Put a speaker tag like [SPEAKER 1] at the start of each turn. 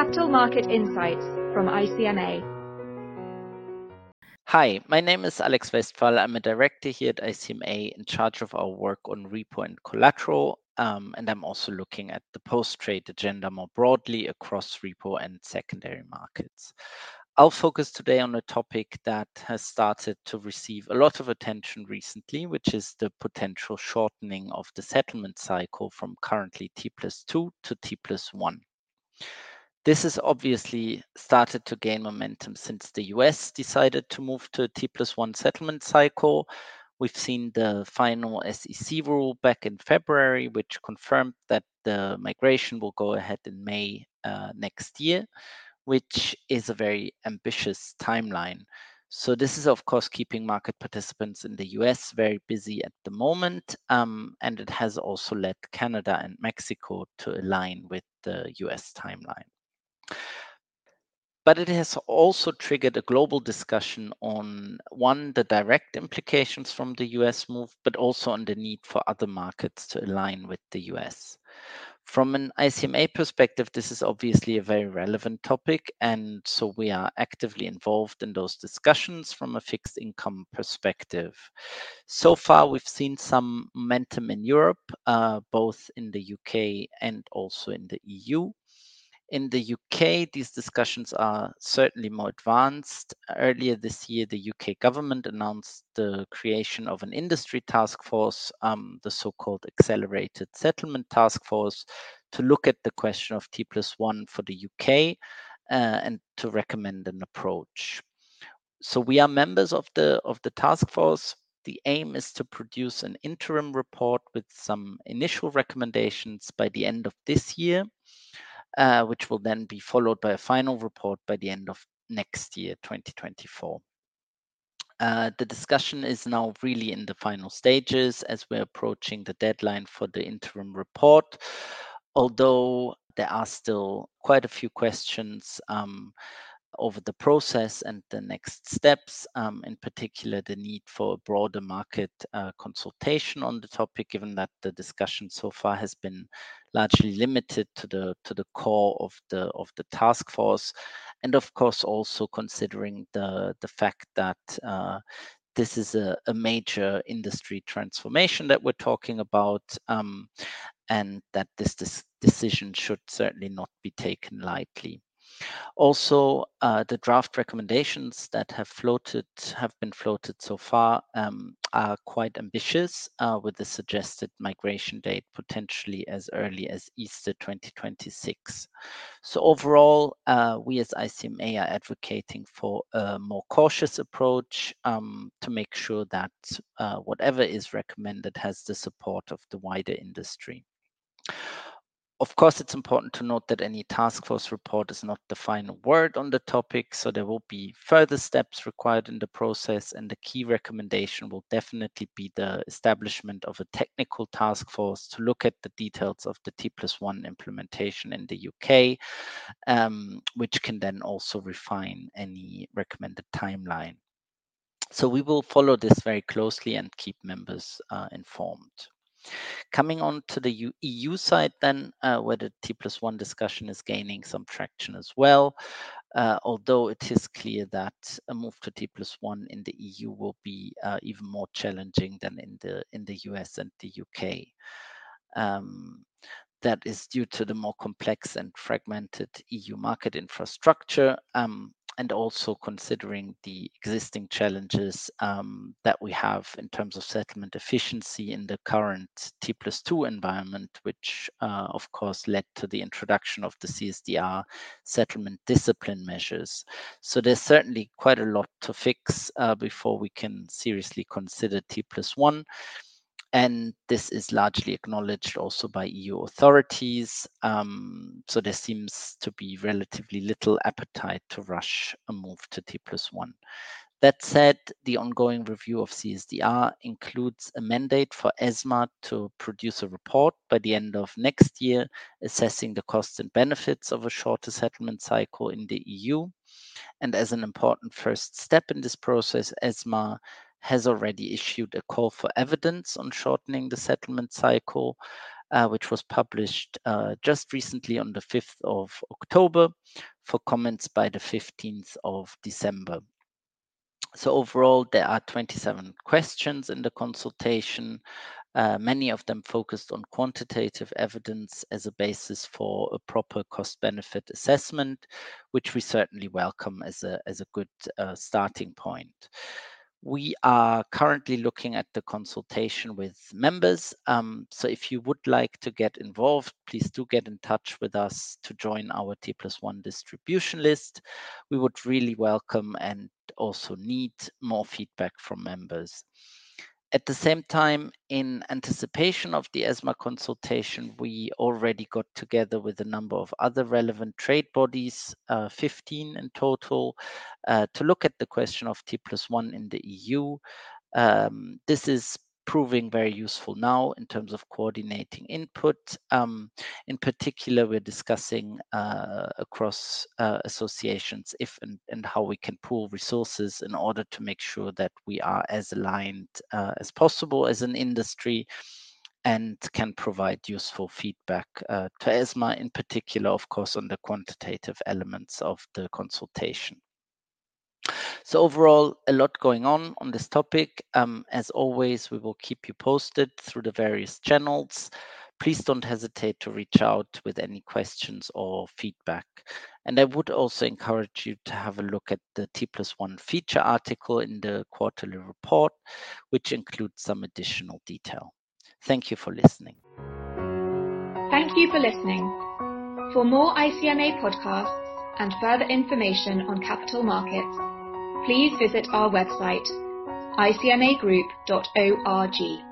[SPEAKER 1] Capital Market Insights from ICMA.
[SPEAKER 2] Hi, my name is Alex Westphal. I'm a director here at ICMA in charge of our work on repo and collateral. Um, and I'm also looking at the post trade agenda more broadly across repo and secondary markets. I'll focus today on a topic that has started to receive a lot of attention recently, which is the potential shortening of the settlement cycle from currently T plus 2 to T plus 1. This has obviously started to gain momentum since the US decided to move to a T plus 1 settlement cycle. We've seen the final SEC rule back in February, which confirmed that the migration will go ahead in May uh, next year which is a very ambitious timeline. So this is, of course, keeping market participants in the US very busy at the moment, um, and it has also led Canada and Mexico to align with the US timeline. But it has also triggered a global discussion on one, the direct implications from the US move, but also on the need for other markets to align with the US. From an ICMA perspective, this is obviously a very relevant topic. And so we are actively involved in those discussions from a fixed income perspective. So far, we've seen some momentum in Europe, uh, both in the UK and also in the EU. In the UK, these discussions are certainly more advanced. Earlier this year, the UK government announced the creation of an industry task force, um, the so called Accelerated Settlement Task Force, to look at the question of T plus one for the UK uh, and to recommend an approach. So we are members of the of the task force. The aim is to produce an interim report with some initial recommendations by the end of this year uh, which will then be followed by a final report by the end of next year, 2024. Uh, the discussion is now really in the final stages as we're approaching the deadline for the interim report, although there are still quite a few questions um, over the process and the next steps, um, in particular the need for a broader market uh, consultation on the topic, given that the discussion so far has been largely limited to the to the core of the of the task force, and of course also considering the the fact that uh, this is a, a, major industry transformation that we're talking about, um, and that this, this decision should certainly not be taken lightly. Also, uh, the draft recommendations that have floated have been floated so far um, are quite ambitious, uh, with the suggested migration date potentially as early as Easter 2026. So overall, uh, we as ICMA are advocating for a more cautious approach um, to make sure that uh, whatever is recommended has the support of the wider industry. Of course, it's important to note that any task force report is not the final word on the topic, so there will be further steps required in the process, and the key recommendation will definitely be the establishment of a technical task force to look at the details of the T plus one implementation in the UK, um, which can then also refine any recommended timeline. So we will follow this very closely and keep members uh, informed. Coming on to the EU side, then, uh, where the T plus one discussion is gaining some traction as well, uh, although it is clear that a move to T plus one in the EU will be uh, even more challenging than in the in the US and the UK. Um, that is due to the more complex and fragmented EU market infrastructure, um, and also considering the existing challenges um, that we have in terms of settlement efficiency in the current T plus two environment, which uh, of course led to the introduction of the CSDR settlement discipline measures. So there's certainly quite a lot to fix uh, before we can seriously consider T plus one and this is largely acknowledged also by EU authorities. Um, so there seems to be relatively little appetite to rush a move to T plus one. That said, the ongoing review of CSDR includes a mandate for ESMA to produce a report by the end of next year assessing the costs and benefits of a shorter settlement cycle in the EU. And as an important first step in this process, ESMA has already issued a call for evidence on shortening the settlement cycle. uh, which was published uh, just recently on the 5th of October for comments by the 15th of December. So overall, there are 27 questions in the consultation, uh, many of them focused on quantitative evidence as a basis for a proper cost benefit assessment, which we certainly welcome as a, as a good uh, starting point. We are currently looking at the consultation with members. Um, so if you would like to get involved, please do get in touch with us to join our T plus one distribution list. We would really welcome and also need more feedback from members. At the same time, in anticipation of the ESMA consultation, we already got together with a number of other relevant trade bodies, uh, 15 in total, uh, to look at the question of T plus one in the EU. Um, this is proving very useful now in terms of coordinating input. Um, in particular, we're discussing uh, across uh, associations if and, and how we can pool resources in order to make sure that we are as aligned uh, as possible as an industry and can provide useful feedback uh, to ESMA, in particular, of course, on the quantitative elements of the consultation. So overall, a lot going on on this topic. Um, as always, we will keep you posted through the various channels. Please don't hesitate to reach out with any questions or feedback. And I would also encourage you to have a look at the T plus one feature article in the quarterly report, which includes some additional detail. Thank you for listening.
[SPEAKER 1] Thank you for listening. For more ICMA podcasts and further information on capital markets, please visit our website icmagroup.org.